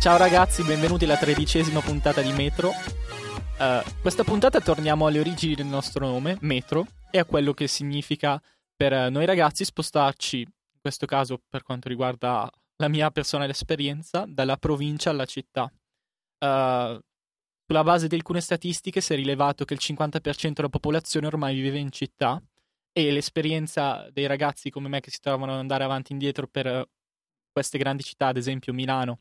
Ciao ragazzi, benvenuti alla tredicesima puntata di Metro. Uh, questa puntata torniamo alle origini del nostro nome, Metro, e a quello che significa per noi ragazzi spostarci, in questo caso per quanto riguarda la mia personale esperienza, dalla provincia alla città. Uh, sulla base di alcune statistiche si è rilevato che il 50% della popolazione ormai vive in città e l'esperienza dei ragazzi come me che si trovano ad andare avanti e indietro per queste grandi città, ad esempio Milano,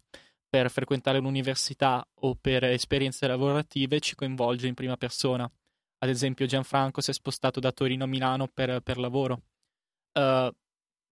per frequentare l'università o per esperienze lavorative ci coinvolge in prima persona. Ad esempio Gianfranco si è spostato da Torino a Milano per, per lavoro, uh,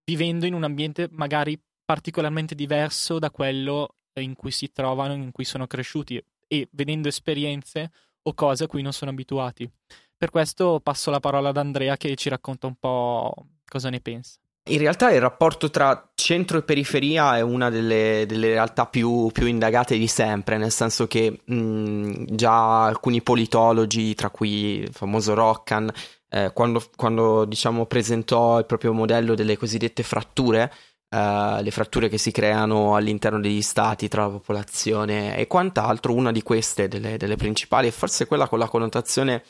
vivendo in un ambiente magari particolarmente diverso da quello in cui si trovano, in cui sono cresciuti e vedendo esperienze o cose a cui non sono abituati. Per questo passo la parola ad Andrea che ci racconta un po' cosa ne pensa. In realtà il rapporto tra centro e periferia è una delle, delle realtà più, più, indagate di sempre, nel senso che mh, già alcuni politologi, tra cui il famoso Roccan, eh, quando, quando diciamo, presentò il proprio modello delle cosiddette fratture, eh, le fratture che si creano all'interno degli stati tra la popolazione e quant'altro, una di queste, delle, delle principali, e forse quella con la connotazione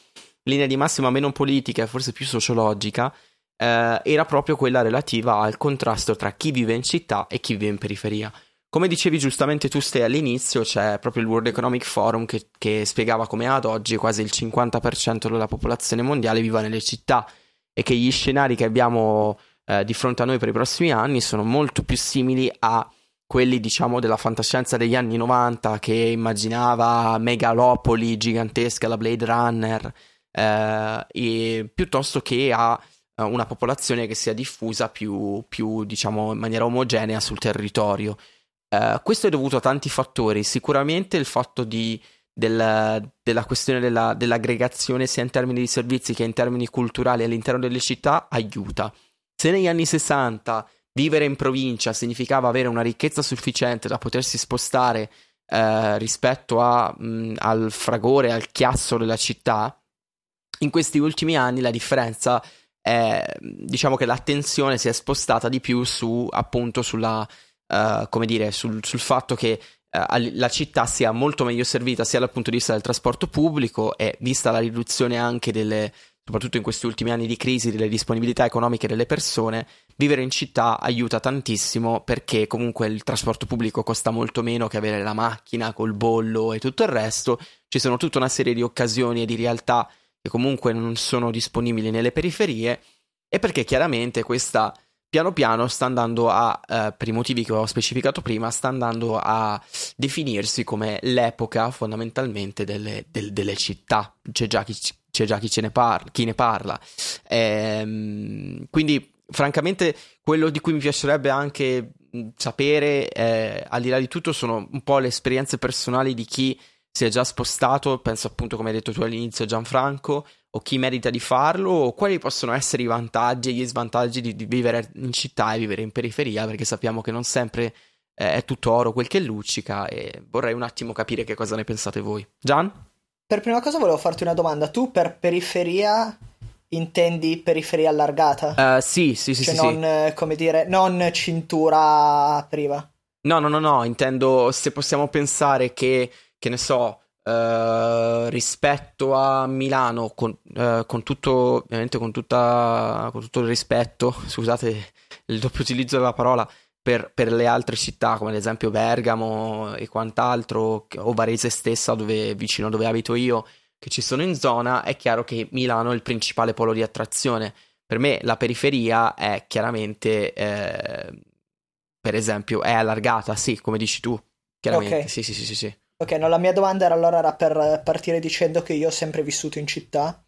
linea di massima meno politica e forse più sociologica, eh, era proprio quella relativa al contrasto tra chi vive in città e chi vive in periferia. Come dicevi giustamente tu stai all'inizio, c'è proprio il World Economic Forum che, che spiegava come ad oggi quasi il 50% della popolazione mondiale viva nelle città e che gli scenari che abbiamo eh, di fronte a noi per i prossimi anni sono molto più simili a quelli diciamo della fantascienza degli anni 90 che immaginava megalopoli gigantesche la Blade Runner eh, piuttosto che a una popolazione che sia diffusa più, più, diciamo, in maniera omogenea sul territorio. Uh, questo è dovuto a tanti fattori, sicuramente il fatto di, del, della questione della, dell'aggregazione sia in termini di servizi che in termini culturali all'interno delle città aiuta. Se negli anni 60 vivere in provincia significava avere una ricchezza sufficiente da potersi spostare eh, rispetto a, mh, al fragore, al chiasso della città, in questi ultimi anni la differenza è, diciamo che l'attenzione si è spostata di più su, appunto, sulla, uh, come dire, sul, sul fatto che uh, la città sia molto meglio servita sia dal punto di vista del trasporto pubblico e vista la riduzione anche delle, soprattutto in questi ultimi anni di crisi, delle disponibilità economiche delle persone, vivere in città aiuta tantissimo perché comunque il trasporto pubblico costa molto meno che avere la macchina col bollo e tutto il resto. Ci sono tutta una serie di occasioni e di realtà che comunque non sono disponibili nelle periferie e perché chiaramente questa piano piano sta andando a, eh, per i motivi che ho specificato prima, sta andando a definirsi come l'epoca fondamentalmente delle, del, delle città. C'è già chi, c'è già chi, ne, parla, chi ne parla. Ehm, quindi, francamente, quello di cui mi piacerebbe anche sapere, eh, al di là di tutto, sono un po' le esperienze personali di chi si è già spostato, penso appunto come hai detto tu all'inizio Gianfranco, o chi merita di farlo, o quali possono essere i vantaggi e gli svantaggi di, di vivere in città e vivere in periferia, perché sappiamo che non sempre eh, è tutto oro quel che luccica e vorrei un attimo capire che cosa ne pensate voi. Gian? Per prima cosa volevo farti una domanda, tu per periferia intendi periferia allargata? Uh, sì, sì, sì, cioè sì, non, sì. come dire, non cintura priva. No, no, no, no, intendo se possiamo pensare che che ne so, Uh, rispetto a Milano, con, uh, con, tutto, ovviamente con, tutta, con tutto il rispetto, scusate il doppio utilizzo della parola, per, per, le altre città, come ad esempio Bergamo e quant'altro, o Varese stessa, dove, vicino dove abito io, che ci sono in zona, è chiaro che Milano è il principale polo di attrazione. Per me la periferia è chiaramente, eh, per esempio, è allargata, sì, come dici tu, chiaramente, okay. sì, sì, sì, sì. sì. Ok, no, la mia domanda era allora era per partire dicendo che io ho sempre vissuto in città.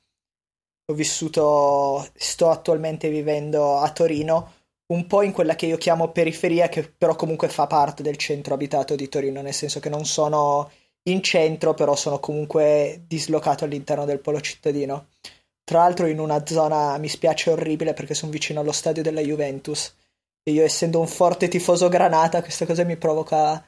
Ho vissuto, sto attualmente vivendo a Torino, un po' in quella che io chiamo periferia, che però comunque fa parte del centro abitato di Torino, nel senso che non sono in centro, però sono comunque dislocato all'interno del polo cittadino. Tra l'altro in una zona, mi spiace, orribile perché sono vicino allo stadio della Juventus. E io essendo un forte tifoso granata, questa cosa mi provoca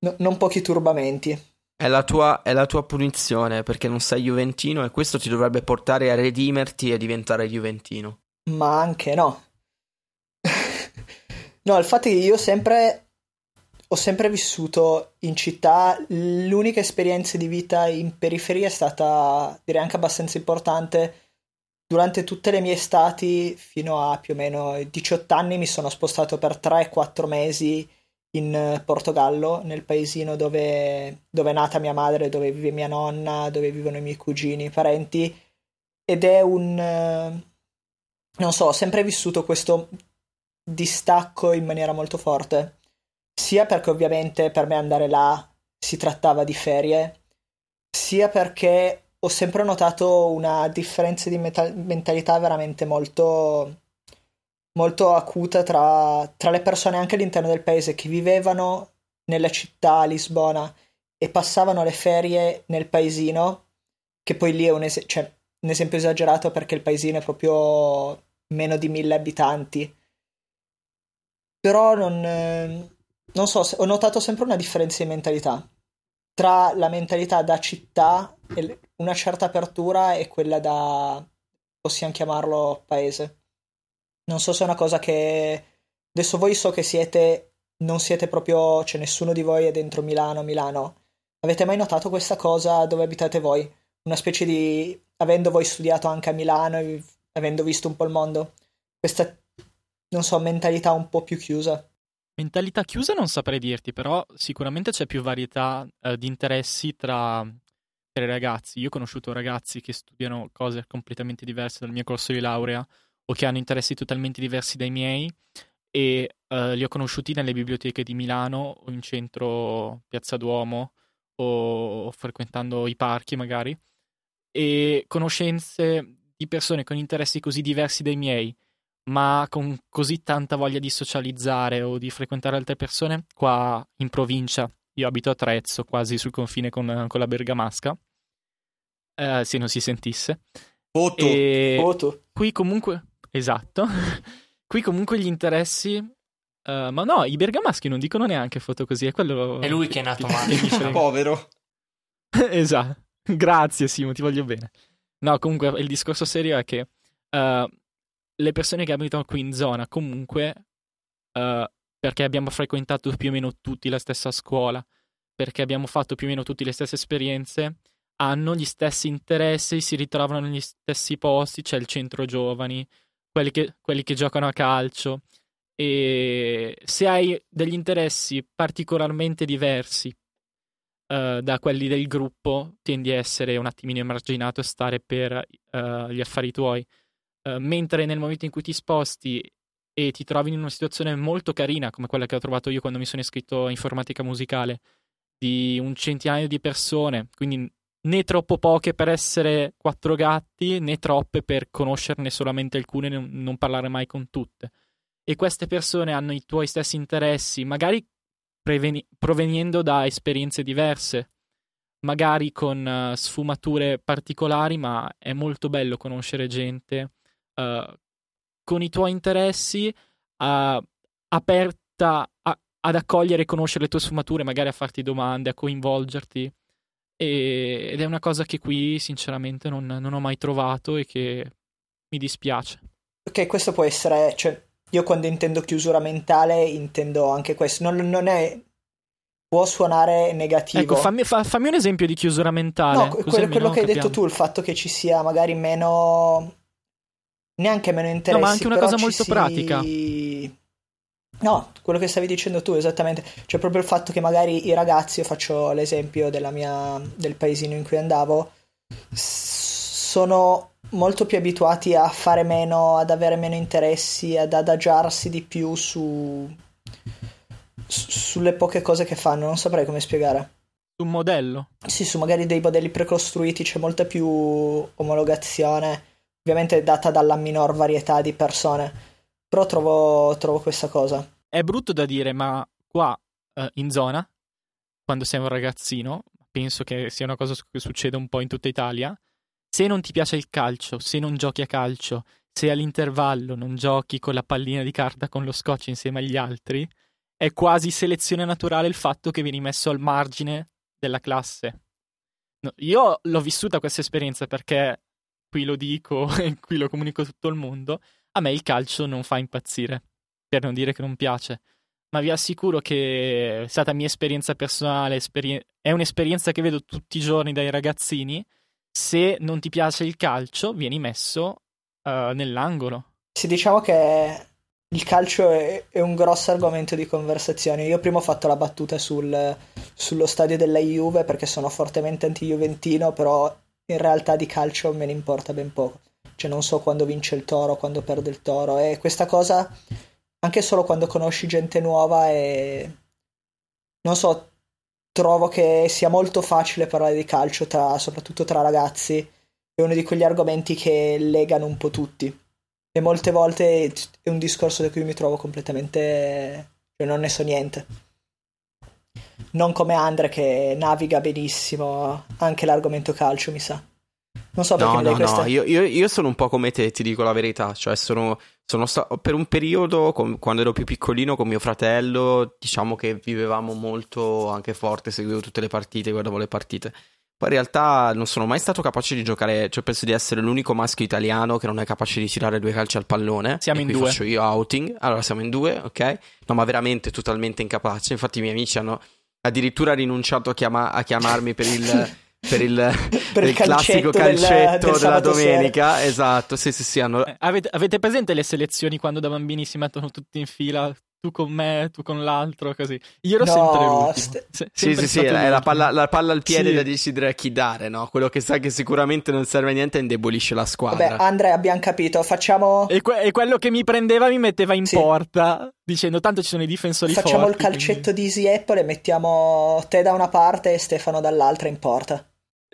no, non pochi turbamenti. È la, tua, è la, tua, punizione perché non sei Juventino e questo ti dovrebbe portare a redimerti e diventare Juventino. Ma anche no. no, il fatto è che io sempre ho sempre vissuto in città, l'unica esperienza di vita in periferia è stata direi anche abbastanza importante. Durante tutte le mie estati, fino a più o meno 18 anni, mi sono spostato per 3-4 mesi in Portogallo, nel paesino dove, dove, è nata mia madre, dove vive mia nonna, dove vivono i miei cugini, i parenti. Ed è un... non so, ho sempre vissuto questo distacco in maniera molto forte sia perché ovviamente per me andare là si trattava di ferie, sia perché ho sempre notato una differenza di meta- mentalità veramente molto, molto acuta tra, tra, le persone anche all'interno del paese che vivevano nella città a Lisbona e passavano le ferie nel paesino, che poi lì è un, es- cioè, un esempio esagerato perché il paesino è proprio meno di mille abitanti. Però non, non so, ho notato sempre una differenza di mentalità tra la mentalità da città, e una certa apertura e quella da, possiamo chiamarlo, paese. Non so se è una cosa che... Adesso voi so che siete, non siete proprio, cioè nessuno di voi è dentro Milano, Milano. Avete mai notato questa cosa dove abitate voi? Una specie di... avendo voi studiato anche a Milano e avendo visto un po' il mondo? Questa, non so, mentalità un po' più chiusa. Mentalità chiusa non saprei dirti, però sicuramente c'è più varietà eh, di interessi tra, tra, i ragazzi. Io ho conosciuto ragazzi che studiano cose completamente diverse dal mio corso di laurea o che hanno interessi totalmente diversi dai miei e eh, li ho conosciuti nelle biblioteche di Milano o in centro Piazza Duomo o frequentando i parchi magari e conoscenze di persone con interessi così diversi dai miei ma con così tanta voglia di socializzare o di frequentare altre persone, qua in provincia, io abito a Trezzo, quasi sul confine con, con la Bergamasca, eh, se non si sentisse. Foto. E Foto. Qui comunque, esatto, qui comunque gli interessi... Uh, ma no, i bergamaschi non dicono neanche foto così, è quello... È lui che è nato male. Povero. esatto. Grazie Simo, ti voglio bene. No, comunque il discorso serio è che uh, le persone che abitano qui in zona comunque, uh, perché abbiamo frequentato più o meno tutti la stessa scuola, perché abbiamo fatto più o meno tutte le stesse esperienze, hanno gli stessi interessi, si ritrovano negli stessi posti, c'è il centro giovani, quelli che, quelli che giocano a calcio. E se hai degli interessi particolarmente diversi uh, da quelli del gruppo, tendi a essere un attimino emarginato e stare per uh, gli affari tuoi. Uh, mentre nel momento in cui ti sposti e ti trovi in una situazione molto carina, come quella che ho trovato io quando mi sono iscritto a informatica musicale, di un centinaio di persone, quindi né troppo poche per essere quattro gatti, né troppe per conoscerne solamente alcune e non parlare mai con tutte. E queste persone hanno i tuoi stessi interessi, magari preveni- proveniendo da esperienze diverse, magari con uh, sfumature particolari, ma è molto bello conoscere gente uh, con i tuoi interessi, uh, aperta a, ad accogliere e conoscere le tue sfumature, magari a farti domande, a coinvolgerti. E, ed è una cosa che qui, sinceramente, non, non, ho mai trovato e che mi dispiace. Ok, questo può essere. Cioè, io quando intendo chiusura mentale intendo anche questo. Non, non è può suonare negativo. Ecco, fammi, fa, fammi, un esempio di chiusura mentale. No, quello, quello che hai detto tu, il fatto che ci sia magari meno neanche meno interessi. No, ma anche una cosa molto si... pratica. No, quello che stavi dicendo tu, esattamente. Cioè, proprio il fatto che magari i ragazzi, io faccio l'esempio mia, del paesino in cui andavo, sono molto più abituati a fare meno, ad avere meno interessi, ad adagiarsi di più su, su sulle poche cose che fanno. Non saprei come spiegare. Su un modello? Sì, su magari dei modelli precostruiti c'è molta più omologazione ovviamente data dalla minor varietà di persone, però trovo, trovo questa cosa. È brutto da dire, ma qua eh, in zona, quando sei un ragazzino, penso che sia una cosa che succede un po' in tutta Italia, se non ti piace il calcio, se non giochi a calcio, se all'intervallo non giochi con la pallina di carta con lo scotch insieme agli altri, è quasi selezione naturale il fatto che vieni messo al margine della classe. No, io l'ho vissuta questa esperienza perché qui lo dico e qui lo comunico a tutto il mondo, a me il calcio non fa impazzire, per non dire che non piace. ma vi assicuro che è stata mia esperienza personale, esperien- è un'esperienza che vedo tutti i giorni dai ragazzini. Se non ti piace il calcio, vieni messo uh, nell'angolo. Sì, diciamo che il calcio è, è, un grosso argomento di conversazione. Io prima ho fatto la battuta sul, sullo stadio della Juve perché sono fortemente anti-juventino, però in realtà di calcio me ne importa ben poco. Cioè non so quando vince il toro, quando perde il toro e questa cosa anche solo quando conosci gente nuova e non so, trovo che sia molto facile parlare di calcio tra, soprattutto tra ragazzi. È uno di quegli argomenti che legano un po' tutti. E molte volte è un discorso da cui mi trovo completamente. cioè non ne so niente. Non come Andre che naviga benissimo anche l'argomento calcio, mi sa. Non so perché no, no, questa... no, io, io, io, sono un po' come te, ti dico la verità. Cioè, sono, sono stato per un periodo, con, quando ero più piccolino, con mio fratello, diciamo che vivevamo molto anche forte, seguivo tutte le partite, guardavo le partite. Poi in realtà non sono mai stato capace di giocare, cioè penso di essere l'unico maschio italiano che non è capace di tirare due calci al pallone. Siamo in due. faccio io outing. Allora siamo in due, ok? No, ma veramente totalmente incapace. Infatti i miei amici hanno addirittura rinunciato a, chiama- a chiamarmi per il... per il, per il classico calcetto del, del della domenica. Sera. Esatto, sì, sì, sì. Hanno... Eh, avete, avete, presente le selezioni quando da bambini si mettono tutti in fila tu con me, tu con l'altro, così. Io ero no, sempre l'ultimo. St- Se- sì, sì, sì, è la palla, la palla, al piede sì. da decidere a chi dare, no? Quello che sa che sicuramente non serve a niente indebolisce la squadra. Vabbè, Andrea, abbiamo capito, facciamo... E, que- e, quello che mi prendeva mi metteva in sì. porta, dicendo tanto ci sono i difensori facciamo forti. Facciamo il calcetto quindi... di Easy Apple e mettiamo te da una parte e Stefano dall'altra in porta.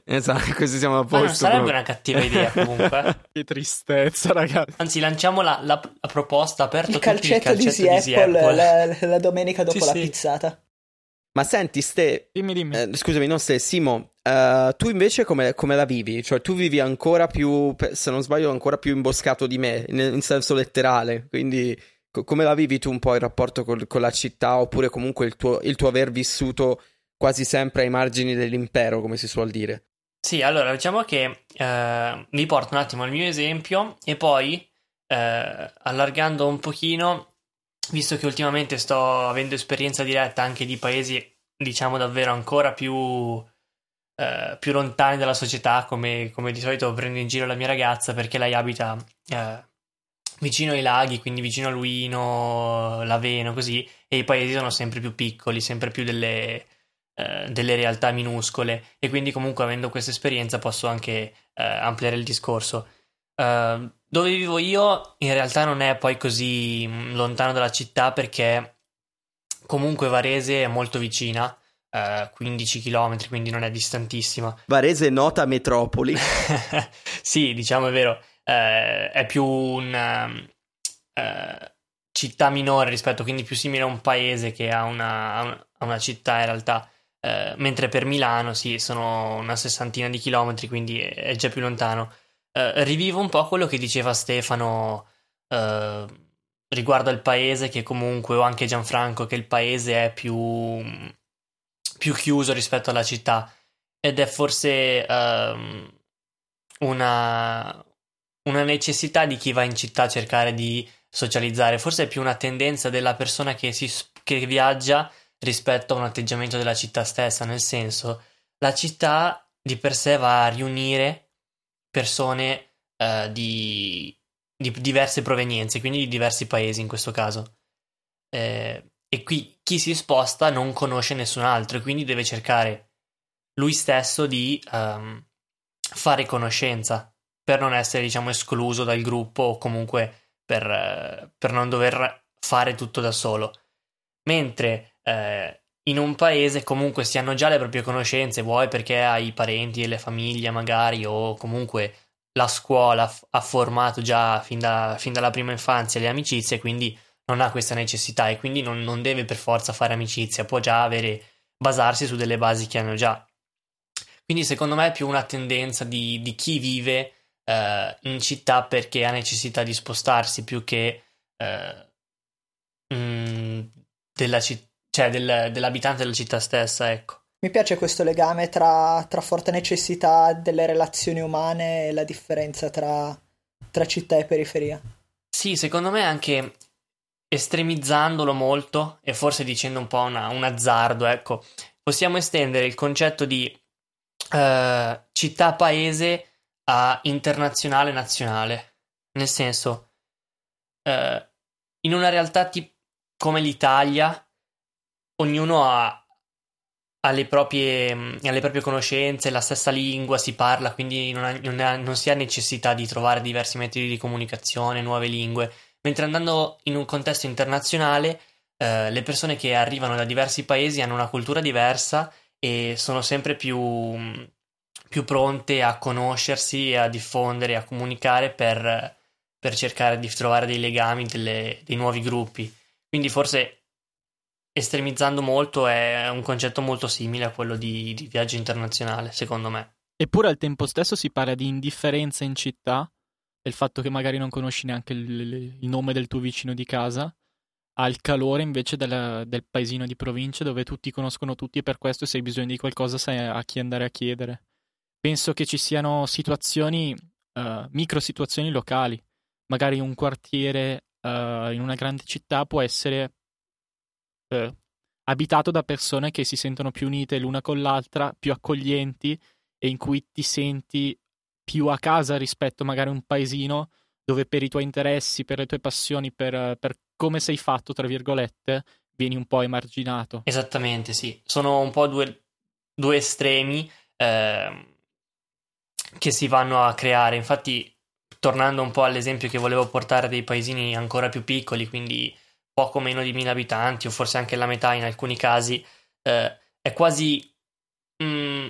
Esatto, così siamo a posto. Ma non sarebbe proprio. una cattiva idea comunque. che tristezza, ragazzi. Anzi, lanciamo la, la, la proposta aperto il calcetto, il calcetto di, di Apple, la, la, domenica dopo sì, la sì. pizzata. Ma senti, Ste... Dimmi, dimmi. Eh, scusami, non Ste, Simo, uh, tu invece come, come, la vivi? Cioè, tu vivi ancora più, se non sbaglio, ancora più imboscato di me, in, in senso letterale. Quindi, co- come la vivi tu un po' il rapporto col, con la città, oppure comunque il tuo, il tuo aver vissuto quasi sempre ai margini dell'impero, come si suol dire? Sì, allora diciamo che eh, vi porto un attimo al mio esempio e poi eh, allargando un pochino, visto che ultimamente sto avendo esperienza diretta anche di paesi diciamo davvero ancora più, eh, più lontani dalla società, come, come, di solito prendo in giro la mia ragazza perché lei abita eh, vicino ai laghi, quindi vicino a Luino, Laveno, così, e i paesi sono sempre più piccoli, sempre più delle eh, delle realtà minuscole e quindi comunque avendo questa esperienza posso anche eh, ampliare il discorso. Uh, dove vivo io in realtà non è poi così mm, lontano dalla città perché comunque Varese è molto vicina, uh, 15 km, quindi non è distantissima. Varese è nota metropoli. sì, diciamo è vero, uh, è più una città minore rispetto, quindi più simile a un paese che a una, a una città in realtà. Eh, mentre per Milano sì, sono una sessantina di chilometri, quindi è, già più lontano. Eh, rivivo un po' quello che diceva Stefano eh, riguardo al paese, che comunque, o anche Gianfranco, che il paese è più, più chiuso rispetto alla città. Ed è forse ehm, una, una necessità di chi va in città a cercare di socializzare, forse è più una tendenza della persona che, si, che viaggia rispetto a un atteggiamento della città stessa, nel senso la città di per sé va a riunire persone eh, di, di, diverse provenienze, quindi di diversi paesi in questo caso. Eh, e qui chi si sposta non conosce nessun altro e quindi deve cercare lui stesso di um, fare conoscenza per non essere, diciamo, escluso dal gruppo o comunque per, uh, per non dover fare tutto da solo. Mentre eh, in un paese comunque si hanno già le proprie conoscenze, vuoi perché hai parenti e le famiglie magari o comunque la scuola f- ha formato già fin, da, fin, dalla prima infanzia le amicizie, quindi non ha questa necessità e quindi non, non, deve per forza fare amicizia, può già avere, basarsi su delle basi che hanno già. Quindi secondo me è più una tendenza di, di chi vive eh, in città perché ha necessità di spostarsi più che eh, mh, mm, della città cioè del, dell'abitante della città stessa, ecco. Mi piace questo legame tra, tra, forte necessità delle relazioni umane e la differenza tra, tra città e periferia. Sì, secondo me anche estremizzandolo molto e forse dicendo un po' una, un azzardo, ecco, possiamo estendere il concetto di uh, città-paese a internazionale-nazionale. Nel senso, uh, in una realtà tipo come l'Italia, ognuno ha, ha, le proprie, ha, le proprie, conoscenze, la stessa lingua, si parla, quindi non, ha, non, ha, non si ha necessità di trovare diversi metodi di comunicazione, nuove lingue. Mentre andando in un contesto internazionale, eh, le persone che arrivano da diversi paesi hanno una cultura diversa e sono sempre più, più pronte a conoscersi, a diffondere, a comunicare per, per cercare di trovare dei legami, delle, dei nuovi gruppi. Quindi forse estremizzando molto è un concetto molto simile a quello di, di viaggio internazionale, secondo me. Eppure al tempo stesso si parla di indifferenza in città il fatto che magari non conosci neanche il, il nome del tuo vicino di casa, al calore invece del, del, paesino di provincia dove tutti conoscono tutti e per questo se hai bisogno di qualcosa sai a chi andare a chiedere. Penso che ci siano situazioni, uh, micro situazioni locali. Magari un quartiere uh, in una grande città può essere uh, abitato da persone che si sentono più unite l'una con l'altra, più accoglienti e in cui ti senti più a casa rispetto magari a un paesino dove per i tuoi interessi, per le tue passioni, per, per come sei fatto, tra virgolette, vieni un po' emarginato. Esattamente, sì. Sono un po' due, due estremi eh, che si vanno a creare. Infatti, tornando un po' all'esempio che volevo portare dei paesini ancora più piccoli, quindi poco meno di mille abitanti, o forse anche la metà in alcuni casi, eh, è quasi mh, mm,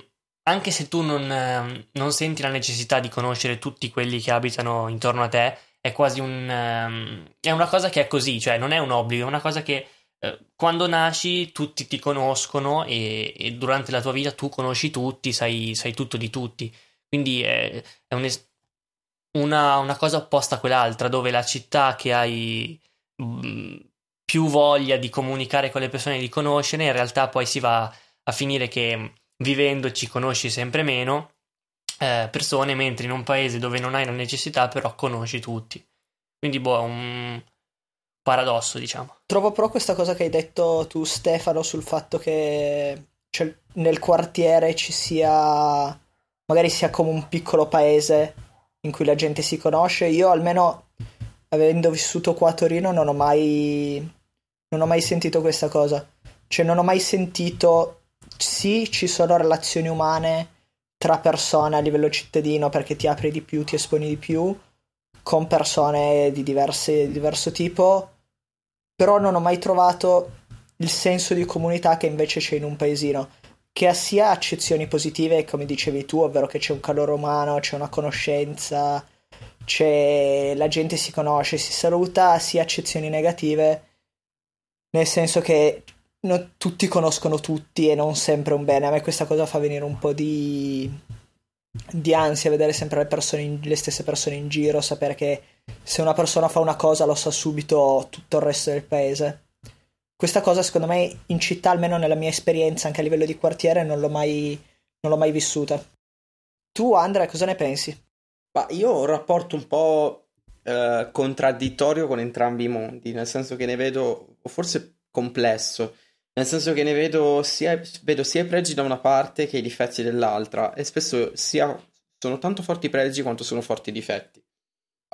anche se tu non, ehm, non, senti la necessità di conoscere tutti quelli che abitano intorno a te, è quasi un. Um, è una cosa che è così, cioè non è un obbligo, è una cosa che uh, quando nasci tutti ti conoscono e, e, durante la tua vita tu conosci tutti, sai, sai tutto di tutti. Quindi è, è un es- una, una, cosa opposta a quell'altra, dove la città che hai mh, mm, più voglia di comunicare con le persone di conoscere, in realtà poi si va a finire che vivendoci conosci sempre meno eh, persone, mentre in un paese dove non hai la necessità però conosci tutti. Quindi boh, è un paradosso, diciamo. Trovo però questa cosa che hai detto tu Stefano sul fatto che cioè, nel quartiere ci sia magari sia come un piccolo paese in cui la gente si conosce. Io almeno avendo vissuto qua a Torino non ho mai non ho mai sentito questa cosa. Cioè non ho mai sentito sì, ci sono relazioni umane tra persone a livello cittadino perché ti apri di più, ti esponi di più con persone di, diverse, di diverso tipo, però non ho mai trovato il senso di comunità che invece c'è in un paesino, che ha sia accezioni positive, come dicevi tu, ovvero che c'è un calore umano, c'è una conoscenza, c'è... la gente si conosce, si saluta, sia accezioni negative, nel senso che no, tutti conoscono tutti e non sempre un bene. A me questa cosa fa venire un po' di, di ansia vedere sempre le, persone in, le stesse persone in giro, sapere che se una persona fa una cosa lo sa subito tutto il resto del paese. Questa cosa secondo me in città, almeno nella mia esperienza anche a livello di quartiere, non l'ho mai, non l'ho mai vissuta. Tu Andrea cosa ne pensi? Ma io ho un rapporto un po' eh, contraddittorio con entrambi i mondi, nel senso che ne vedo forse complesso nel senso che ne vedo sia, vedo sia i pregi da una parte che i difetti dall'altra e spesso sia, sono tanto forti i pregi quanto sono forti i difetti.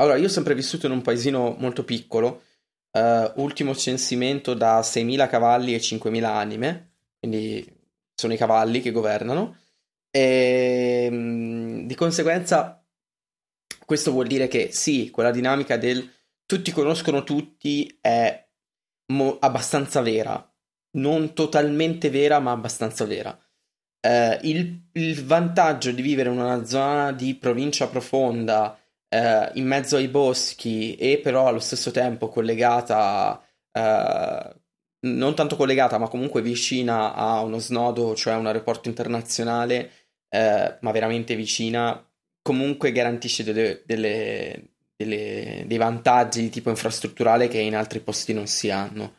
Allora, io ho sempre vissuto in un paesino molto piccolo, uh, ultimo censimento da 6.000 cavalli e 5.000 anime, quindi sono i cavalli che governano, e um, di conseguenza questo vuol dire che sì, quella dinamica del tutti conoscono tutti è mo- abbastanza vera, non totalmente vera, ma abbastanza vera. Eh, il, il, vantaggio di vivere in una zona di provincia profonda, eh, in mezzo ai boschi, e però allo stesso tempo collegata, eh, non tanto collegata, ma comunque vicina a uno snodo, cioè un aeroporto internazionale, eh, ma veramente vicina, comunque garantisce delle, delle, delle, dei vantaggi di tipo infrastrutturale che in altri posti non si hanno.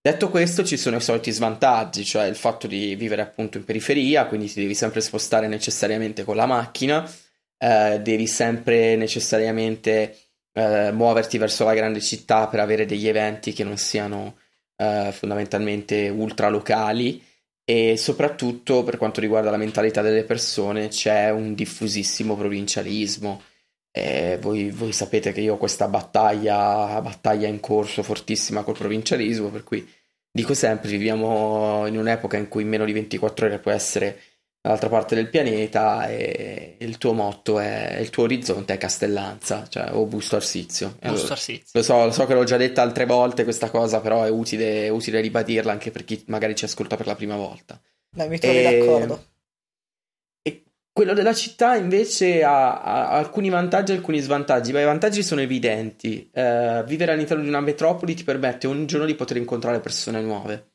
Detto questo, ci sono i soliti svantaggi, cioè il fatto di vivere appunto in periferia, quindi ti devi sempre spostare necessariamente con la macchina, eh, devi sempre necessariamente eh, muoverti verso la grande città per avere degli eventi che non siano eh, fondamentalmente ultra locali e soprattutto per quanto riguarda la mentalità delle persone c'è un diffusissimo provincialismo. Eh, voi, voi, sapete che io ho questa battaglia, battaglia in corso fortissima col provincialismo, per cui dico sempre, viviamo in un'epoca in cui meno di 24 ore puoi essere dall'altra parte del pianeta e il tuo motto è il tuo orizzonte è Castellanza, cioè o Busto Arsizio. Busto Arsizio. Lo so, lo so che l'ho già detta altre volte questa cosa, però è utile, è utile ribadirla anche per chi magari ci ascolta per la prima volta. Beh, mi trovi e... d'accordo. E quello della città invece ha, ha, alcuni vantaggi e alcuni svantaggi. Ma i vantaggi sono evidenti. Uh, vivere all'interno di una metropoli ti permette ogni giorno di poter incontrare persone nuove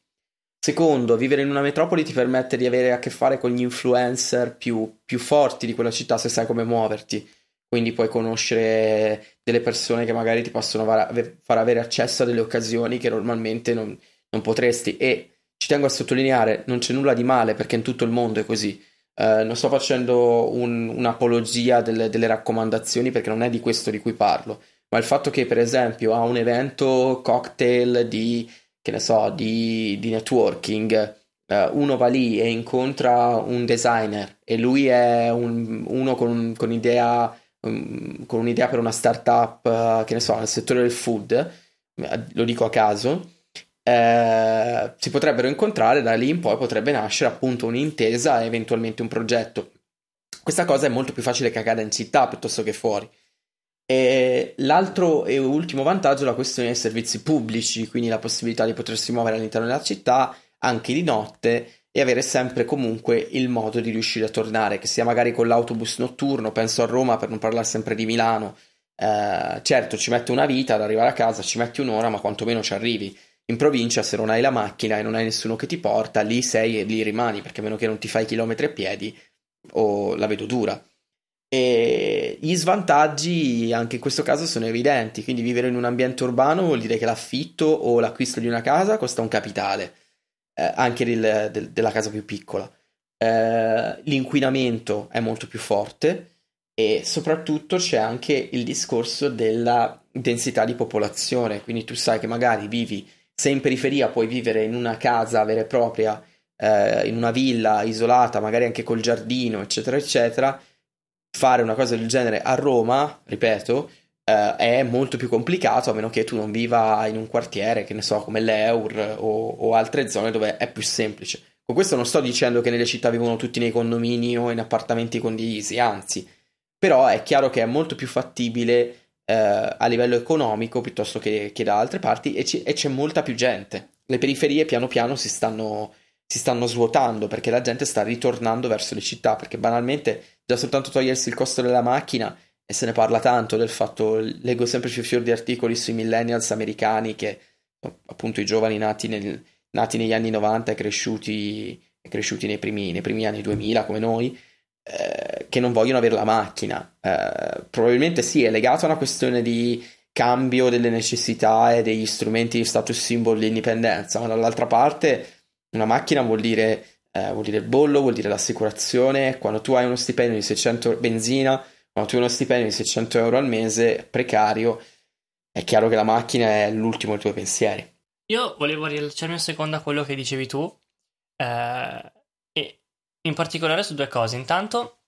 Secondo, vivere in una metropoli ti permette di avere a che fare con gli influencer più, più forti di quella città se sai come muoverti. Quindi puoi conoscere delle persone che magari ti possono far avere accesso a delle occasioni che normalmente non, non potresti. E ci tengo a sottolineare, non c'è nulla di male perché in tutto il mondo è così. Uh, non sto facendo un, un'apologia delle, delle, raccomandazioni perché non è di questo di cui parlo, ma il fatto che per esempio a un evento cocktail di che ne so, di, di networking, uh, uno va lì e incontra un designer e lui è un, uno con, con, idea, um, con un'idea per una startup, uh, che ne so, nel settore del food, eh, lo dico a caso, eh, si potrebbero incontrare, da lì in poi potrebbe nascere appunto un'intesa e eventualmente un progetto. Questa cosa è molto più facile che accada in città piuttosto che fuori. E l'altro e ultimo vantaggio è la questione dei servizi pubblici, quindi la possibilità di potersi muovere all'interno della città anche di notte e avere sempre comunque il modo di riuscire a tornare, che sia magari con l'autobus notturno, penso a Roma per non parlare sempre di Milano. Eh, certo, ci mette una vita ad arrivare a casa, ci metti un'ora, ma quantomeno ci arrivi. In provincia, se non hai la macchina e non hai nessuno che ti porta, lì sei e lì rimani, perché a meno che non ti fai chilometri a piedi, o la vedo dura. E gli svantaggi anche in questo caso sono evidenti, quindi vivere in un ambiente urbano vuol dire che l'affitto o l'acquisto di una casa costa un capitale, eh, anche del, del, della casa più piccola. Eh, l'inquinamento è molto più forte e soprattutto c'è anche il discorso della densità di popolazione, quindi tu sai che magari vivi, se in periferia puoi vivere in una casa vera e propria, eh, in una villa isolata, magari anche col giardino, eccetera, eccetera fare una cosa del genere a Roma, ripeto, eh, è molto più complicato a meno che tu non viva in un quartiere, che ne so, come l'Eur o, o, altre zone dove è più semplice. Con questo non sto dicendo che nelle città vivono tutti nei condomini o in appartamenti condivisi, anzi, però è chiaro che è molto più fattibile eh, a livello economico piuttosto che, che da altre parti e, c- e c'è molta più gente. Le periferie piano piano si stanno si stanno svuotando perché la gente sta ritornando verso le città perché banalmente già soltanto togliersi il costo della macchina e se ne parla tanto del fatto leggo sempre più fior di articoli sui millennials americani che appunto i giovani nati, nel, nati negli anni 90 e cresciuti, cresciuti nei, primi, nei primi anni 2000 come noi eh, che non vogliono avere la macchina. Eh, probabilmente sì è legato a una questione di cambio delle necessità e degli strumenti di status symbol di indipendenza ma dall'altra parte una macchina vuol dire, eh, vuol dire il bollo, vuol dire l'assicurazione. Quando tu hai uno stipendio di 600 euro benzina, quando tu hai uno stipendio di 600 euro al mese precario, è chiaro che la macchina è l'ultimo dei tuoi pensieri. Io volevo riallacciarmi un secondo a quello che dicevi tu, eh, e in particolare su due cose. Intanto,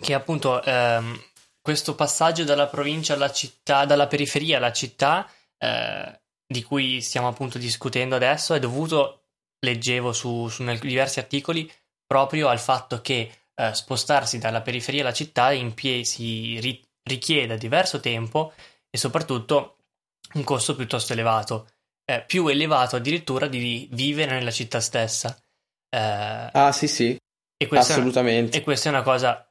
che appunto ehm, questo passaggio dalla provincia alla città, dalla periferia alla città, eh, di cui stiamo appunto discutendo adesso, è dovuto leggevo su, su diversi articoli proprio al fatto che eh, spostarsi dalla periferia alla città impie- si ri- richieda diverso tempo e soprattutto un costo piuttosto elevato, eh, più elevato addirittura di vivere nella città stessa. Eh, ah sì sì, e assolutamente. È, e questa è una cosa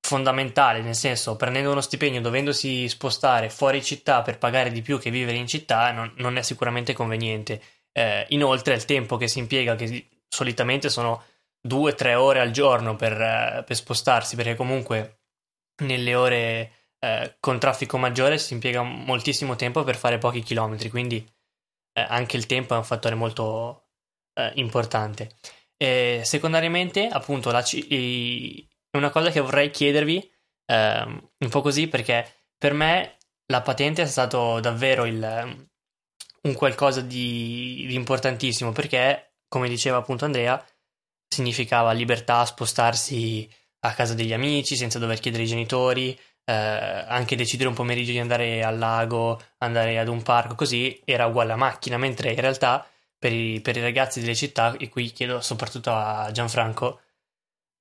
fondamentale, nel senso prendendo uno stipendio dovendosi spostare fuori città per pagare di più che vivere in città non, non è sicuramente conveniente eh, inoltre il tempo che si impiega, che solitamente sono due o tre ore al giorno per, eh, per, spostarsi, perché comunque nelle ore eh, con traffico maggiore si impiega moltissimo tempo per fare pochi chilometri, quindi eh, anche il tempo è un fattore molto eh, importante. E secondariamente, appunto, la i- una cosa che vorrei chiedervi, ehm, un po' così, perché per me la patente è stato davvero il, un qualcosa di, di importantissimo perché, come diceva appunto Andrea, significava libertà, spostarsi a casa degli amici senza dover chiedere ai genitori, eh, anche decidere un pomeriggio di andare al lago, andare ad un parco, così era uguale a macchina, mentre in realtà per i, per i ragazzi delle città, e qui chiedo soprattutto a Gianfranco,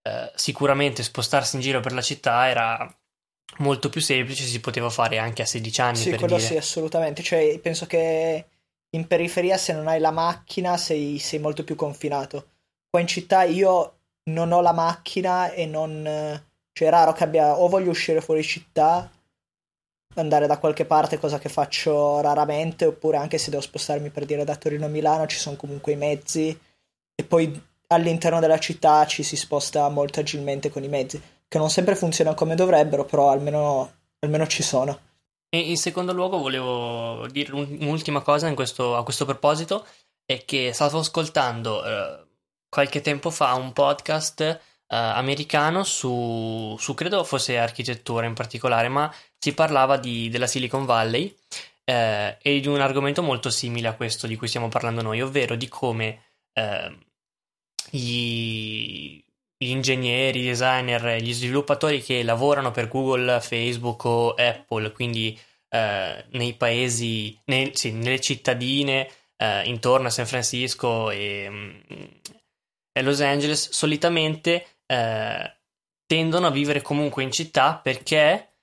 eh, sicuramente spostarsi in giro per la città era molto più semplice, si poteva fare anche a 16 anni. Sì, quello dire. sì, assolutamente. Cioè, penso che in periferia se non hai la macchina sei, sei molto più confinato. Qua in città io non ho la macchina e non... Cioè è raro che abbia... O voglio uscire fuori città, andare da qualche parte, cosa che faccio raramente, oppure anche se devo spostarmi per dire da Torino a Milano ci sono comunque i mezzi. E poi all'interno della città ci si sposta molto agilmente con i mezzi, che non sempre funzionano come dovrebbero, però almeno, almeno ci sono. E in secondo luogo volevo dire un'ultima cosa questo, a questo proposito, è che stavo ascoltando eh, qualche tempo fa un podcast eh, americano su, su, credo fosse architettura in particolare, ma si parlava di, della Silicon Valley eh, e di un argomento molto simile a questo di cui stiamo parlando noi, ovvero di come eh, gli, gli ingegneri, i designer, gli sviluppatori che lavorano per Google, Facebook o Apple, quindi eh, nei paesi, nei, sì, nelle cittadine eh, intorno a San Francisco e, mm, e Los Angeles, solitamente eh, tendono a vivere comunque in città perché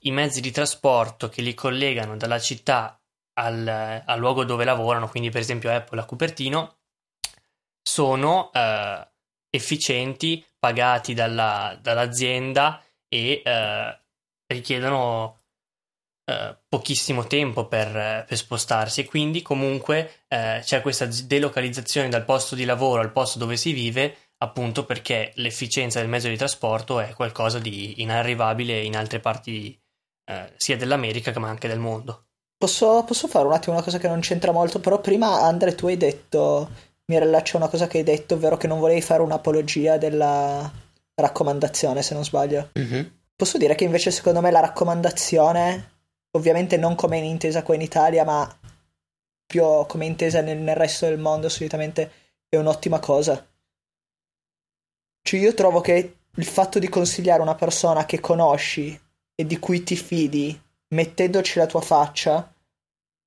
i mezzi di trasporto che li collegano dalla città al, al luogo dove lavorano, quindi per esempio Apple a Cupertino, sono eh, efficienti, pagati dalla, dall'azienda e eh, richiedono eh, pochissimo tempo per, per, spostarsi e quindi comunque eh, c'è questa delocalizzazione dal posto di lavoro al posto dove si vive appunto perché l'efficienza del mezzo di trasporto è qualcosa di inarrivabile in altre parti eh, sia dell'America ma anche del mondo. Posso, posso fare un attimo una cosa che non c'entra molto, però prima Andre tu hai detto mi rilaccio a una cosa che hai detto, ovvero che non volevi fare un'apologia della raccomandazione, se non sbaglio. Mm-hmm. Posso dire che invece secondo me la raccomandazione, ovviamente non come in intesa qua in Italia, ma più come intesa nel, nel resto del mondo, solitamente è un'ottima cosa. Cioè io trovo che il fatto di consigliare una persona che conosci e di cui ti fidi, mettendoci la tua faccia,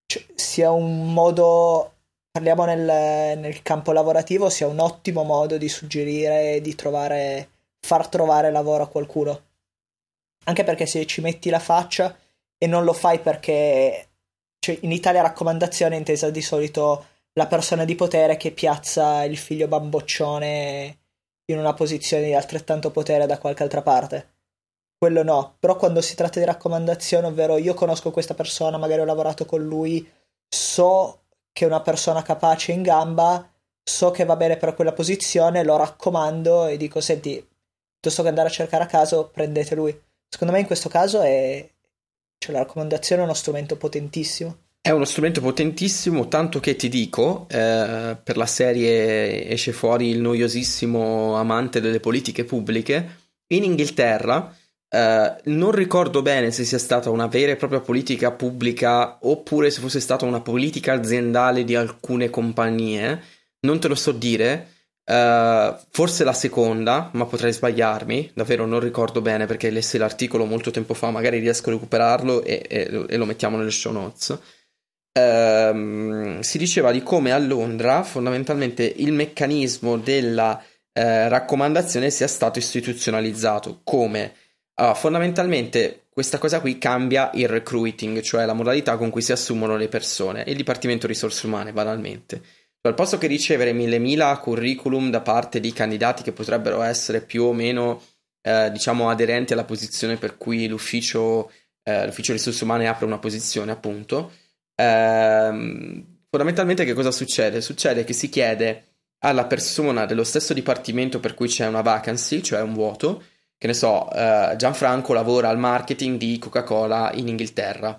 cioè, sia un modo parliamo nel, nel, campo lavorativo, sia un ottimo modo di suggerire e di trovare, far trovare lavoro a qualcuno. Anche perché se ci metti la faccia e non lo fai perché cioè, in Italia raccomandazione è intesa di solito la persona di potere che piazza il figlio bamboccione in una posizione di altrettanto potere da qualche altra parte. Quello no, però quando si tratta di raccomandazione, ovvero io conosco questa persona, magari ho lavorato con lui, so che una persona capace in gamba, so che va bene per quella posizione, lo raccomando e dico, senti, piuttosto che andare a cercare a caso, prendete lui. Secondo me in questo caso è... Cioè, la raccomandazione è uno strumento potentissimo. È uno strumento potentissimo, tanto che ti dico, eh, per la serie esce fuori il noiosissimo amante delle politiche pubbliche, in Inghilterra Uh, non ricordo bene se sia stata una vera e propria politica pubblica oppure se fosse stata una politica aziendale di alcune compagnie, non te lo so dire. Uh, forse la seconda, ma potrei sbagliarmi, davvero non ricordo bene perché lessi l'articolo molto tempo fa, magari riesco a recuperarlo e, e, e lo mettiamo nelle show notes. Uh, si diceva di come a Londra fondamentalmente il meccanismo della eh, raccomandazione sia stato istituzionalizzato come allora, fondamentalmente questa cosa qui cambia il recruiting, cioè la modalità con cui si assumono le persone, il Dipartimento Risorse Umane, banalmente. Cioè, al posto che ricevere mille mila curriculum da parte di candidati che potrebbero essere più o meno, eh, diciamo, aderenti alla posizione per cui l'ufficio, eh, l'ufficio risorse umane apre una posizione, appunto, ehm, fondamentalmente che cosa succede? Succede che si chiede alla persona dello stesso dipartimento per cui c'è una vacancy, cioè un vuoto, che ne so, uh, Gianfranco lavora al marketing di Coca-Cola in Inghilterra.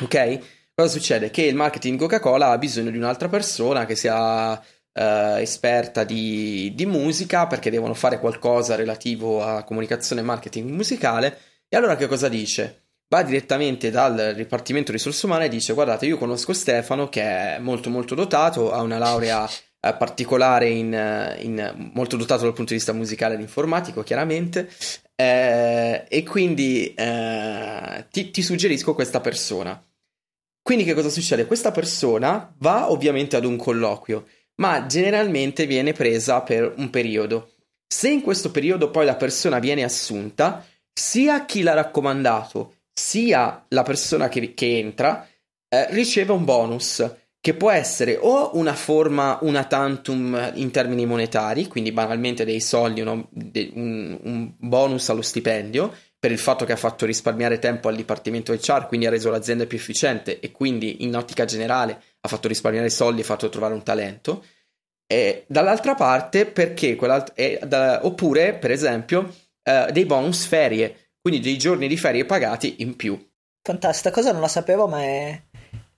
Ok? Cosa succede? Che il marketing Coca-Cola ha bisogno di un'altra persona che sia uh, esperta di, di, musica perché devono fare qualcosa relativo a comunicazione e marketing musicale. E allora che cosa dice? va direttamente dal Dipartimento Risorse Umane e dice guardate io conosco Stefano che è molto molto dotato, ha una laurea eh, particolare in, eh, in, molto dotato dal punto di vista musicale ed informatico chiaramente eh, e quindi eh, ti, ti suggerisco questa persona. Quindi che cosa succede? Questa persona va ovviamente ad un colloquio, ma generalmente viene presa per un periodo. Se in questo periodo poi la persona viene assunta, sia chi l'ha raccomandato, sia la persona che, che entra, eh, riceve un bonus che può essere o una forma una tantum in termini monetari, quindi banalmente dei soldi, uno, de, un, un, bonus allo stipendio, per il fatto che ha fatto risparmiare tempo al dipartimento HR, quindi ha reso l'azienda più efficiente e quindi in ottica generale ha fatto risparmiare soldi e fatto trovare un talento. E dall'altra parte, perché e, da, oppure, per esempio, eh, dei bonus ferie, quindi dei giorni di ferie pagati in più. Fantastica, cosa non la sapevo, ma è,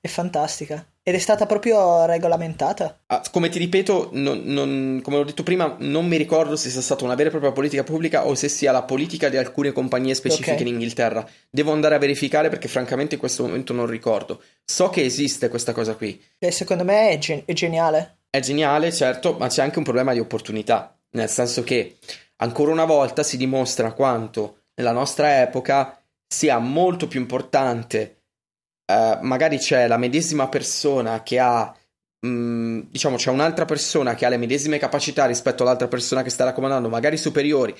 è fantastica. Ed è stata proprio regolamentata? Ah, come ti ripeto, non, non, come ho detto prima, non mi ricordo se sia stata una vera e propria politica pubblica o se sia la politica di alcune compagnie specifiche okay. in Inghilterra. Devo andare a verificare perché francamente in questo momento non ricordo. So che esiste questa cosa qui. E secondo me è, gen- è geniale. È geniale, certo, ma c'è anche un problema di opportunità. Nel senso che ancora una volta si dimostra quanto nella nostra epoca sia molto più importante uh, magari c'è la medesima persona che ha mh, mm, diciamo c'è un'altra persona che ha le medesime capacità rispetto all'altra persona che sta raccomandando, magari superiori,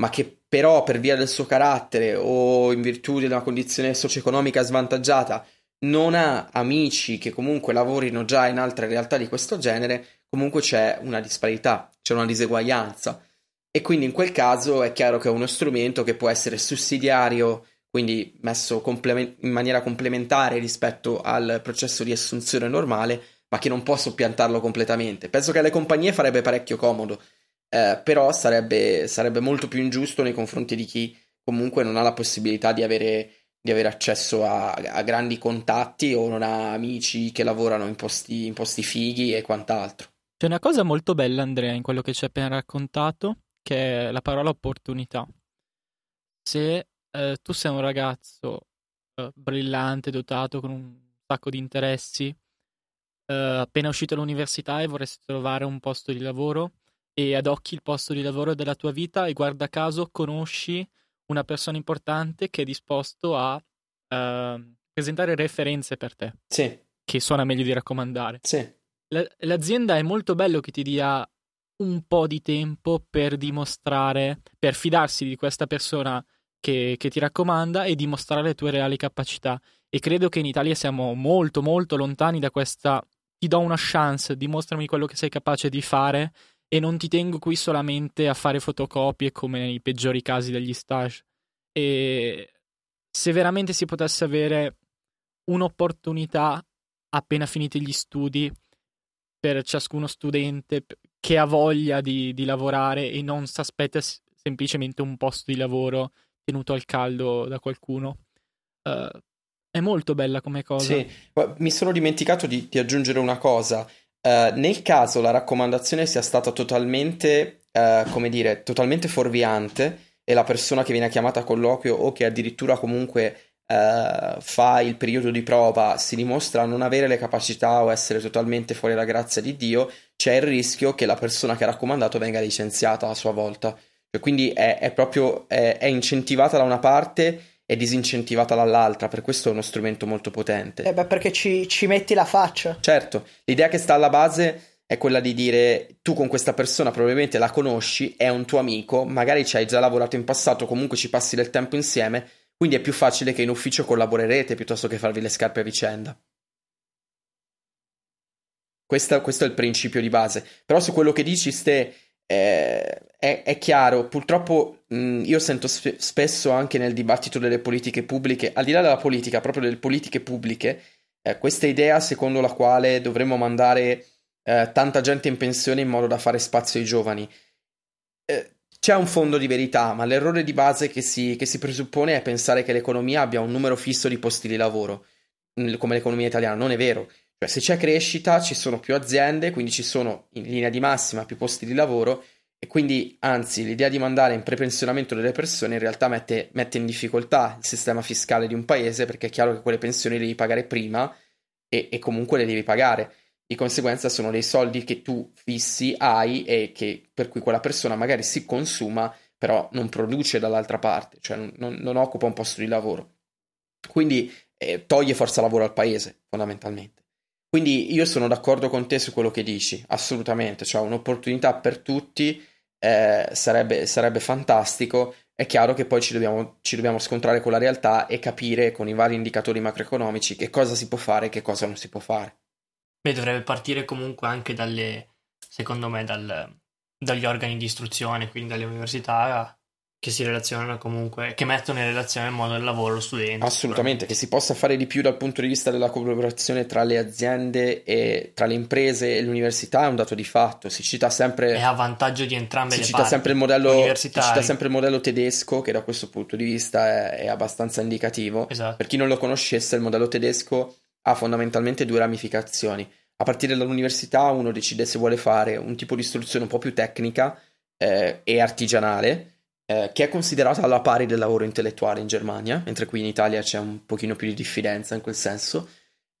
ma che però per via del suo carattere o in virtù di una condizione socio-economica svantaggiata non ha amici che comunque lavorino già in altre realtà di questo genere, comunque c'è una disparità, c'è una diseguaglianza. E quindi in quel caso è chiaro che è uno strumento che può essere sussidiario quindi messo complement- in maniera complementare rispetto al processo di assunzione normale, ma che non può soppiantarlo completamente. Penso che alle compagnie farebbe parecchio comodo, eh, però sarebbe, sarebbe, molto più ingiusto nei confronti di chi comunque non ha la possibilità di avere, di avere accesso a, a, grandi contatti o non ha amici che lavorano in posti, in posti fighi e quant'altro. C'è una cosa molto bella, Andrea, in quello che ci hai appena raccontato, che è la parola opportunità. Se eh, tu sei un ragazzo eh, brillante, dotato con un sacco di interessi, eh, appena uscito dall'università e vorresti trovare un posto di lavoro e adocchi il posto di lavoro della tua vita e guarda caso conosci una persona importante che è disposto a ehm, presentare referenze per te. Sì. Che suona meglio di raccomandare. Sì. l'azienda è molto bello che ti dia un po' di tempo per dimostrare, per fidarsi di questa persona che, che ti raccomanda e dimostrare le tue reali capacità. E credo che in Italia siamo molto, molto lontani da questa ti do una chance, dimostrami quello che sei capace di fare e non ti tengo qui solamente a fare fotocopie come nei peggiori casi degli stage. E se veramente si potesse avere un'opportunità appena finiti gli studi per ciascuno studente che ha voglia di, di lavorare e non si aspetta semplicemente un posto di lavoro tenuto al caldo da qualcuno. Uh, è molto bella come cosa. Sì, mi sono dimenticato di, di aggiungere una cosa. Uh, nel caso la raccomandazione sia stata totalmente, uh, come dire, totalmente fuorviante e la persona che viene chiamata a colloquio o che addirittura comunque fa il periodo di prova si dimostra non avere le capacità o essere totalmente fuori la grazia di Dio, c'è il rischio che la persona che ha raccomandato venga licenziata a sua volta. Cioè, quindi è, è proprio è, è, incentivata da una parte e disincentivata dall'altra, per questo è uno strumento molto potente. Eh beh, perché ci, ci metti la faccia. Certo, l'idea che sta alla base è quella di dire tu con questa persona probabilmente la conosci, è un tuo amico, magari ci hai già lavorato in passato, comunque ci passi del tempo insieme, quindi è più facile che in ufficio collaborerete piuttosto che farvi le scarpe a vicenda. Questo, questo è il principio di base. Però su quello che dici, Ste, eh, è, è, chiaro, purtroppo mh, io sento sp- spesso anche nel dibattito delle politiche pubbliche, al di là della politica, proprio delle politiche pubbliche, eh, questa idea secondo la quale dovremmo mandare eh, tanta gente in pensione in modo da fare spazio ai giovani. Eh, c'è un fondo di verità, ma l'errore di base che si, che si presuppone è pensare che l'economia abbia un numero fisso di posti di lavoro, come l'economia italiana. Non è vero. Cioè, se c'è crescita, ci sono più aziende, quindi ci sono in linea di massima più posti di lavoro E quindi, anzi, l'idea di mandare in prepensionamento delle persone in realtà mette, mette, in difficoltà il sistema fiscale di un paese perché è chiaro che quelle pensioni le devi pagare prima e, e comunque le devi pagare. Di conseguenza sono dei soldi che tu fissi, hai e che, per cui quella persona magari si consuma, però non produce dall'altra parte, cioè non, non occupa un posto di lavoro. Quindi eh, toglie forza lavoro al paese, fondamentalmente. Quindi io sono d'accordo con te su quello che dici, assolutamente, cioè un'opportunità per tutti eh, sarebbe, sarebbe, fantastico. È chiaro che poi ci dobbiamo, ci dobbiamo, scontrare con la realtà e capire con i vari indicatori macroeconomici che cosa si può fare e che cosa non si può fare. Beh, dovrebbe partire comunque anche dalle, secondo me, dal, dagli organi di istruzione, quindi dalle università che si relazionano comunque, che mettono in relazione il mondo del lavoro lo studente. Assolutamente, che si possa fare di più dal punto di vista della collaborazione tra le aziende e tra le imprese e l'università è un dato di fatto. Si cita sempre. È a vantaggio di entrambe si le cita parti. Sempre il modello, si cita sempre il modello tedesco, che da questo punto di vista è, è abbastanza indicativo. Esatto. Per chi non lo conoscesse, il modello tedesco ha fondamentalmente due ramificazioni. A partire dall'università uno decide se vuole fare un tipo di istruzione un po' più tecnica eh, e artigianale eh, che è considerata alla pari del lavoro intellettuale in Germania, mentre qui in Italia c'è un pochino più di diffidenza in quel senso.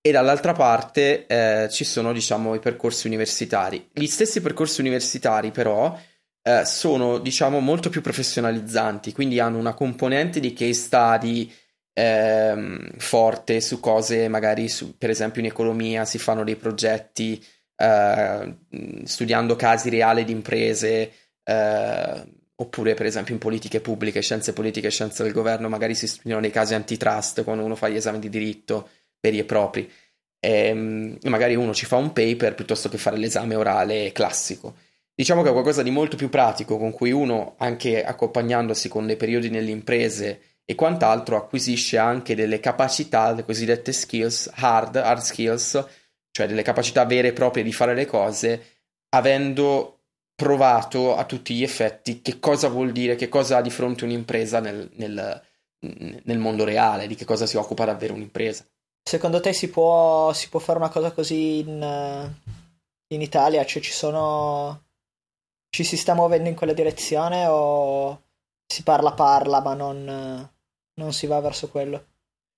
E dall'altra parte eh, ci sono, diciamo, i percorsi universitari. Gli stessi percorsi universitari, però, eh, sono, diciamo, molto più professionalizzanti, quindi hanno una componente di case study ehm, forte su cose, magari, su, per esempio, in economia si fanno dei progetti eh, studiando casi reali di imprese eh, Oppure, per esempio, in politiche pubbliche, scienze politiche e scienze del governo, magari si studiano dei casi antitrust quando uno fa gli esami di diritto veri e propri. E, ehm, magari uno ci fa un paper piuttosto che fare l'esame orale classico. Diciamo che è qualcosa di molto più pratico con cui uno, anche accompagnandosi con dei periodi nelle imprese e quant'altro, acquisisce anche delle capacità, le cosiddette skills, hard, hard skills, cioè delle capacità vere e proprie di fare le cose, avendo provato a tutti gli effetti che cosa vuol dire, che cosa ha di fronte un'impresa nel, nel, nel mondo reale, di che cosa si occupa davvero un'impresa. Secondo te si può, si può fare una cosa così in, in Italia? Cioè ci sono... ci si sta muovendo in quella direzione o si parla parla ma non, non si va verso quello?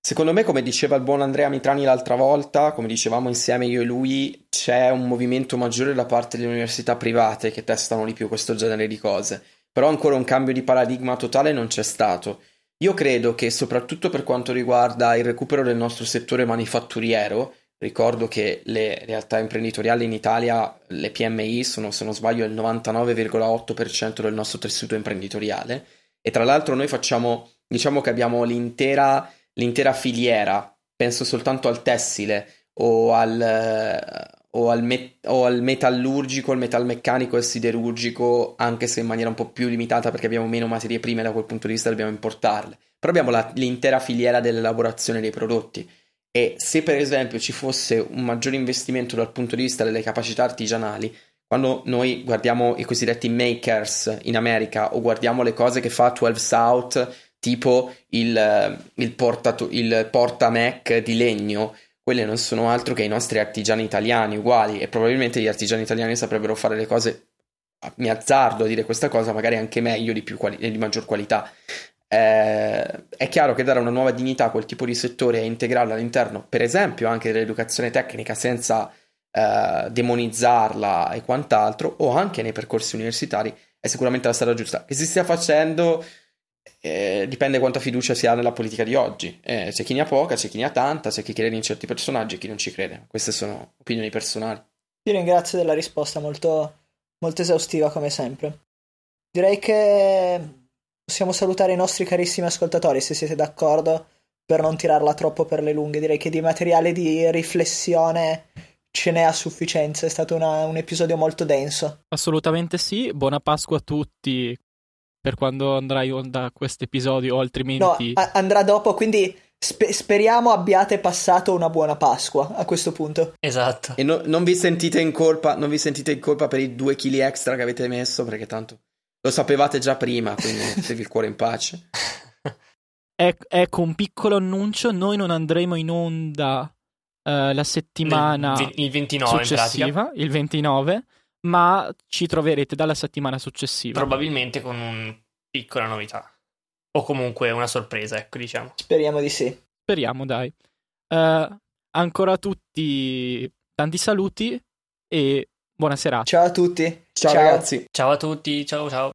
Secondo me, come diceva il buon Andrea Mitrani l'altra volta, come dicevamo insieme io e lui, c'è un movimento maggiore da parte delle università private che testano di più questo genere di cose. Però ancora un cambio di paradigma totale non c'è stato. Io credo che soprattutto per quanto riguarda il recupero del nostro settore manifatturiero, ricordo che le realtà imprenditoriali in Italia, le PMI, sono se non sbaglio il 99,8% del nostro tessuto imprenditoriale e tra l'altro noi facciamo, diciamo che abbiamo l'intera l'intera filiera, penso soltanto al tessile o al, o al, met- o al metallurgico, al metalmeccanico e al siderurgico, anche se in maniera un po' più limitata perché abbiamo meno materie prime da quel punto di vista dobbiamo importarle. Però abbiamo la, l'intera filiera dell'elaborazione dei prodotti. E se per esempio ci fosse un maggiore investimento dal punto di vista delle capacità artigianali, quando noi guardiamo i cosiddetti makers in America o guardiamo le cose che fa 12 South tipo il, il, portato, il porta Mac di legno, quelle non sono altro che i nostri artigiani italiani uguali e probabilmente gli artigiani italiani saprebbero fare le cose, mi azzardo a dire questa cosa, magari anche meglio, di, quali- di maggior qualità. Eh, è chiaro che dare una nuova dignità a quel tipo di settore e integrarla all'interno, per esempio, anche dell'educazione tecnica senza eh, demonizzarla e quant'altro, o anche nei percorsi universitari, è sicuramente la strada giusta. Che si stia facendo eh, dipende quanta fiducia si ha nella politica di oggi. Eh, c'è chi ne ha poca, c'è chi ne ha tanta, c'è chi crede in certi personaggi e chi non ci crede. Queste sono opinioni personali. Ti ringrazio della risposta molto, molto esaustiva come sempre. Direi che possiamo salutare i nostri carissimi ascoltatori se siete d'accordo per non tirarla troppo per le lunghe. Direi che di materiale di riflessione ce n'è a sufficienza. È stato una, un episodio molto denso. Assolutamente sì. Buona Pasqua a tutti per quando andrai onda questo episodio o altrimenti... No, a- andrà dopo, quindi spe- speriamo abbiate passato una buona Pasqua a questo punto. Esatto. E no, non, vi sentite in colpa, non vi sentite in colpa per i due chili extra che avete messo, perché tanto lo sapevate già prima, quindi mettetevi il cuore in pace. ecco un piccolo annuncio, noi non andremo in onda uh, la settimana il 29 successiva, il 29, ma ci troverete dalla settimana successiva. Probabilmente con una piccola novità. O comunque una sorpresa, ecco, diciamo. Speriamo di sì. Speriamo, dai. Uh, ancora a tutti tanti saluti e buona serata. Ciao a tutti. Ciao, ciao. ragazzi. Ciao a tutti, ciao ciao.